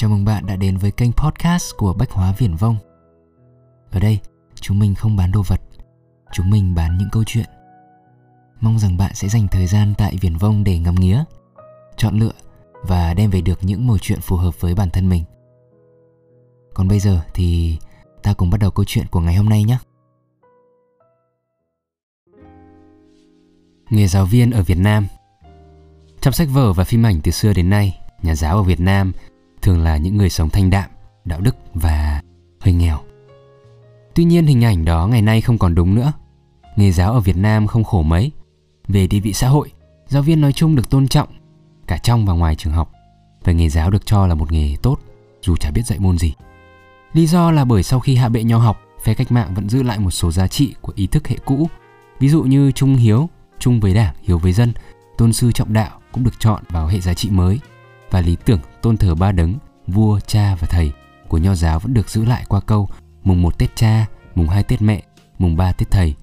Chào mừng bạn đã đến với kênh podcast của Bách Hóa Viển Vông. Ở đây, chúng mình không bán đồ vật, chúng mình bán những câu chuyện. Mong rằng bạn sẽ dành thời gian tại Viển Vông để ngắm nghía, chọn lựa và đem về được những mẩu chuyện phù hợp với bản thân mình. Còn bây giờ thì ta cùng bắt đầu câu chuyện của ngày hôm nay nhé. Nghề giáo viên ở Việt Nam Trong sách vở và phim ảnh từ xưa đến nay, nhà giáo ở Việt Nam thường là những người sống thanh đạm, đạo đức và hơi nghèo. Tuy nhiên hình ảnh đó ngày nay không còn đúng nữa. Nghề giáo ở Việt Nam không khổ mấy. Về địa vị xã hội, giáo viên nói chung được tôn trọng cả trong và ngoài trường học và nghề giáo được cho là một nghề tốt dù chả biết dạy môn gì. Lý do là bởi sau khi hạ bệ nho học, phe cách mạng vẫn giữ lại một số giá trị của ý thức hệ cũ, ví dụ như trung hiếu, trung với đảng, hiếu với dân, tôn sư trọng đạo cũng được chọn vào hệ giá trị mới và lý tưởng tôn thờ ba đấng, vua, cha và thầy của nho giáo vẫn được giữ lại qua câu mùng một Tết cha, mùng hai Tết mẹ, mùng ba Tết thầy.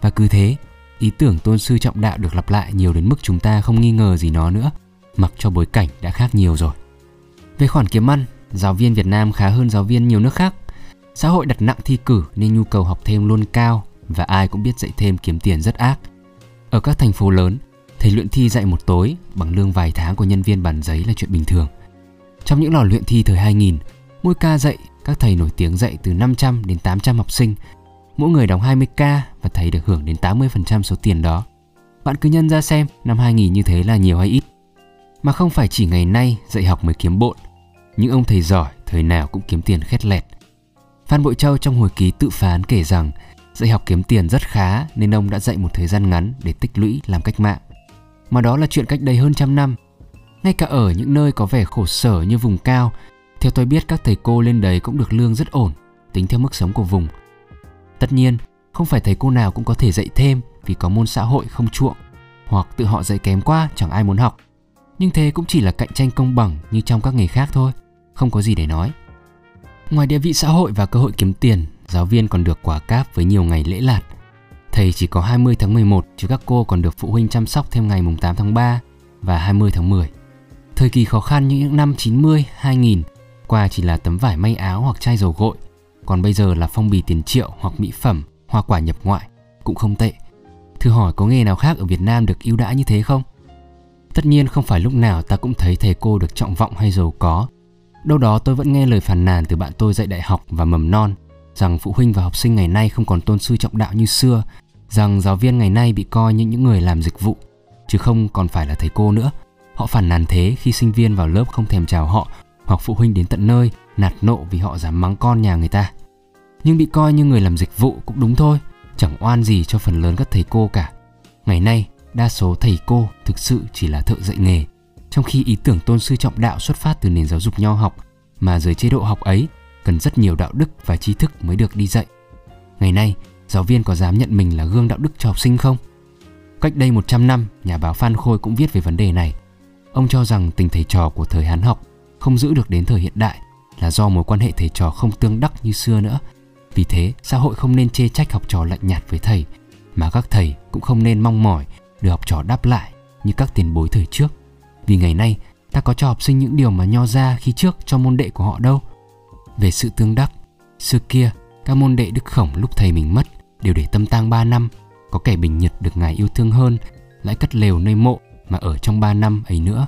Và cứ thế, ý tưởng tôn sư trọng đạo được lặp lại nhiều đến mức chúng ta không nghi ngờ gì nó nữa, mặc cho bối cảnh đã khác nhiều rồi. Về khoản kiếm ăn, giáo viên Việt Nam khá hơn giáo viên nhiều nước khác. Xã hội đặt nặng thi cử nên nhu cầu học thêm luôn cao và ai cũng biết dạy thêm kiếm tiền rất ác. Ở các thành phố lớn, thầy luyện thi dạy một tối bằng lương vài tháng của nhân viên bàn giấy là chuyện bình thường. Trong những lò luyện thi thời 2000, mỗi ca dạy các thầy nổi tiếng dạy từ 500 đến 800 học sinh. Mỗi người đóng 20k và thầy được hưởng đến 80% số tiền đó. Bạn cứ nhân ra xem năm 2000 như thế là nhiều hay ít. Mà không phải chỉ ngày nay dạy học mới kiếm bộn. Những ông thầy giỏi thời nào cũng kiếm tiền khét lẹt. Phan Bội Châu trong hồi ký tự phán kể rằng dạy học kiếm tiền rất khá nên ông đã dạy một thời gian ngắn để tích lũy làm cách mạng. Mà đó là chuyện cách đây hơn trăm năm. Ngay cả ở những nơi có vẻ khổ sở như vùng cao theo tôi biết các thầy cô lên đấy cũng được lương rất ổn, tính theo mức sống của vùng. Tất nhiên, không phải thầy cô nào cũng có thể dạy thêm vì có môn xã hội không chuộng, hoặc tự họ dạy kém quá chẳng ai muốn học. Nhưng thế cũng chỉ là cạnh tranh công bằng như trong các nghề khác thôi, không có gì để nói. Ngoài địa vị xã hội và cơ hội kiếm tiền, giáo viên còn được quả cáp với nhiều ngày lễ lạt. Thầy chỉ có 20 tháng 11 chứ các cô còn được phụ huynh chăm sóc thêm ngày mùng 8 tháng 3 và 20 tháng 10. Thời kỳ khó khăn như những năm 90, 2000 Quà chỉ là tấm vải may áo hoặc chai dầu gội, còn bây giờ là phong bì tiền triệu hoặc mỹ phẩm, hoa quả nhập ngoại, cũng không tệ. Thử hỏi có nghề nào khác ở Việt Nam được ưu đãi như thế không? Tất nhiên không phải lúc nào ta cũng thấy thầy cô được trọng vọng hay giàu có. Đâu đó tôi vẫn nghe lời phàn nàn từ bạn tôi dạy đại học và mầm non rằng phụ huynh và học sinh ngày nay không còn tôn sư trọng đạo như xưa, rằng giáo viên ngày nay bị coi như những người làm dịch vụ, chứ không còn phải là thầy cô nữa. Họ phản nàn thế khi sinh viên vào lớp không thèm chào họ hoặc phụ huynh đến tận nơi nạt nộ vì họ dám mắng con nhà người ta. Nhưng bị coi như người làm dịch vụ cũng đúng thôi, chẳng oan gì cho phần lớn các thầy cô cả. Ngày nay, đa số thầy cô thực sự chỉ là thợ dạy nghề, trong khi ý tưởng tôn sư trọng đạo xuất phát từ nền giáo dục nho học mà dưới chế độ học ấy cần rất nhiều đạo đức và tri thức mới được đi dạy. Ngày nay, giáo viên có dám nhận mình là gương đạo đức cho học sinh không? Cách đây 100 năm, nhà báo Phan Khôi cũng viết về vấn đề này. Ông cho rằng tình thầy trò của thời Hán học không giữ được đến thời hiện đại là do mối quan hệ thầy trò không tương đắc như xưa nữa. Vì thế, xã hội không nên chê trách học trò lạnh nhạt với thầy, mà các thầy cũng không nên mong mỏi được học trò đáp lại như các tiền bối thời trước. Vì ngày nay, ta có cho học sinh những điều mà nho ra khi trước cho môn đệ của họ đâu. Về sự tương đắc, xưa kia, các môn đệ đức khổng lúc thầy mình mất đều để tâm tang 3 năm, có kẻ bình nhật được ngài yêu thương hơn, lại cất lều nơi mộ mà ở trong 3 năm ấy nữa.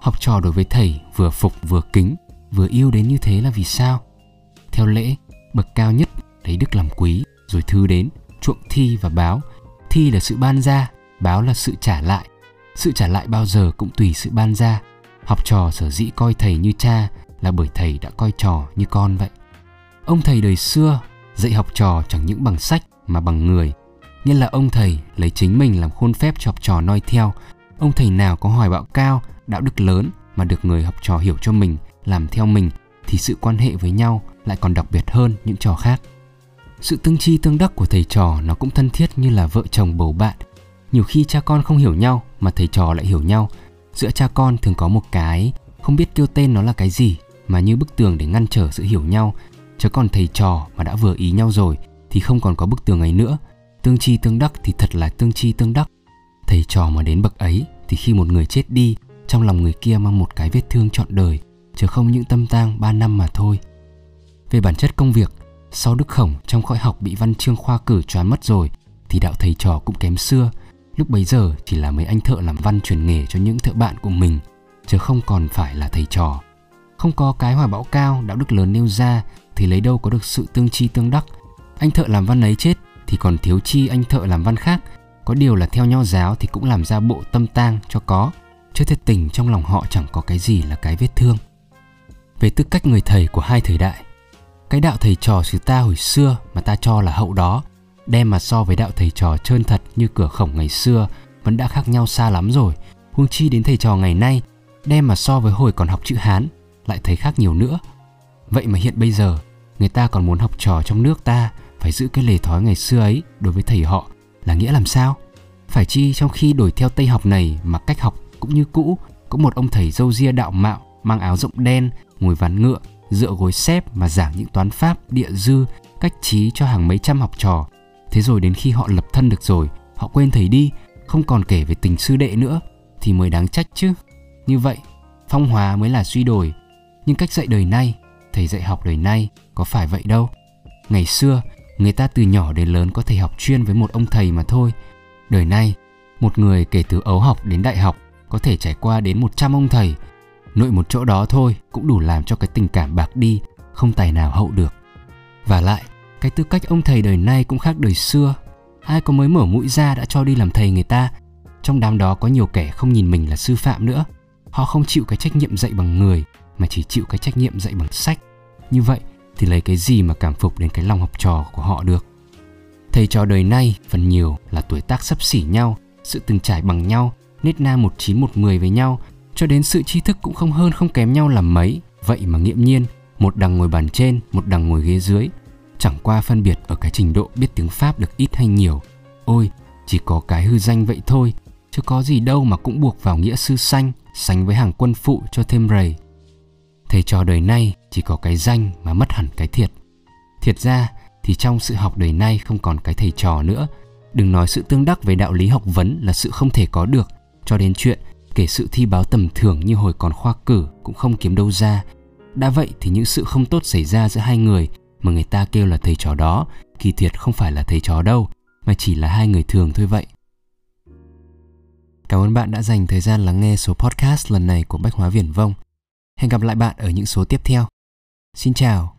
Học trò đối với thầy vừa phục vừa kính vừa yêu đến như thế là vì sao? Theo lễ bậc cao nhất lấy đức làm quý rồi thư đến chuộng thi và báo. Thi là sự ban ra báo là sự trả lại. Sự trả lại bao giờ cũng tùy sự ban ra. Học trò sở dĩ coi thầy như cha là bởi thầy đã coi trò như con vậy. Ông thầy đời xưa dạy học trò chẳng những bằng sách mà bằng người. Nghĩa là ông thầy lấy chính mình làm khuôn phép cho học trò noi theo. Ông thầy nào có hoài bão cao, đạo đức lớn mà được người học trò hiểu cho mình, làm theo mình, thì sự quan hệ với nhau lại còn đặc biệt hơn những trò khác. Sự tương chi tương đắc của thầy trò nó cũng thân thiết như là vợ chồng bầu bạn. Nhiều khi cha con không hiểu nhau mà thầy trò lại hiểu nhau. Giữa cha con thường có một cái không biết kêu tên nó là cái gì, mà như bức tường để ngăn trở sự hiểu nhau chứ còn thầy trò mà đã vừa ý nhau rồi thì không còn có bức tường ấy nữa tương chi tương đắc thì thật là tương chi tương đắc thầy trò mà đến bậc ấy thì khi một người chết đi trong lòng người kia mang một cái vết thương trọn đời chứ không những tâm tang 3 năm mà thôi. Về bản chất công việc, sau Đức Khổng trong cõi học bị văn chương khoa cử choán mất rồi thì đạo thầy trò cũng kém xưa. Lúc bấy giờ chỉ là mấy anh thợ làm văn truyền nghề cho những thợ bạn của mình, chứ không còn phải là thầy trò. Không có cái hoài bão cao, đạo đức lớn nêu ra thì lấy đâu có được sự tương chi tương đắc. Anh thợ làm văn ấy chết thì còn thiếu chi anh thợ làm văn khác. Có điều là theo nho giáo thì cũng làm ra bộ tâm tang cho có, chứ thật tình trong lòng họ chẳng có cái gì là cái vết thương. Về tư cách người thầy của hai thời đại, cái đạo thầy trò xứ ta hồi xưa mà ta cho là hậu đó đem mà so với đạo thầy trò trơn thật như cửa khổng ngày xưa vẫn đã khác nhau xa lắm rồi huống chi đến thầy trò ngày nay đem mà so với hồi còn học chữ hán lại thấy khác nhiều nữa vậy mà hiện bây giờ người ta còn muốn học trò trong nước ta, phải giữ cái lề thói ngày xưa ấy đối với thầy họ là nghĩa làm sao? Phải chi trong khi đổi theo tây học này mà cách học cũng như cũ, có một ông thầy dâu ria đạo mạo, mang áo rộng đen, ngồi ván ngựa, dựa gối xếp mà giảng những toán pháp, địa dư, cách trí cho hàng mấy trăm học trò. Thế rồi đến khi họ lập thân được rồi, họ quên thầy đi, không còn kể về tình sư đệ nữa, thì mới đáng trách chứ. Như vậy, phong hóa mới là suy đổi nhưng cách dạy đời nay, thầy dạy học đời nay có phải vậy đâu. Ngày xưa, người ta từ nhỏ đến lớn có thể học chuyên với một ông thầy mà thôi. Đời nay, một người kể từ ấu học đến đại học có thể trải qua đến 100 ông thầy. Nội một chỗ đó thôi cũng đủ làm cho cái tình cảm bạc đi, không tài nào hậu được. Và lại, cái tư cách ông thầy đời nay cũng khác đời xưa. Ai có mới mở mũi ra đã cho đi làm thầy người ta. Trong đám đó có nhiều kẻ không nhìn mình là sư phạm nữa. Họ không chịu cái trách nhiệm dạy bằng người, mà chỉ chịu cái trách nhiệm dạy bằng sách. Như vậy thì lấy cái gì mà cảm phục đến cái lòng học trò của họ được? Thầy trò đời nay phần nhiều là tuổi tác sắp xỉ nhau, sự từng trải bằng nhau, nết na một chín một mười với nhau, cho đến sự tri thức cũng không hơn không kém nhau là mấy. Vậy mà nghiễm nhiên, một đằng ngồi bàn trên, một đằng ngồi ghế dưới, chẳng qua phân biệt ở cái trình độ biết tiếng pháp được ít hay nhiều. Ôi, chỉ có cái hư danh vậy thôi, chứ có gì đâu mà cũng buộc vào nghĩa sư sanh sánh với hàng quân phụ cho thêm rầy thầy trò đời nay chỉ có cái danh mà mất hẳn cái thiệt. Thiệt ra thì trong sự học đời nay không còn cái thầy trò nữa. Đừng nói sự tương đắc về đạo lý học vấn là sự không thể có được. Cho đến chuyện kể sự thi báo tầm thường như hồi còn khoa cử cũng không kiếm đâu ra. Đã vậy thì những sự không tốt xảy ra giữa hai người mà người ta kêu là thầy trò đó, kỳ thiệt không phải là thầy trò đâu, mà chỉ là hai người thường thôi vậy. Cảm ơn bạn đã dành thời gian lắng nghe số podcast lần này của bách hóa viển vông hẹn gặp lại bạn ở những số tiếp theo. Xin chào.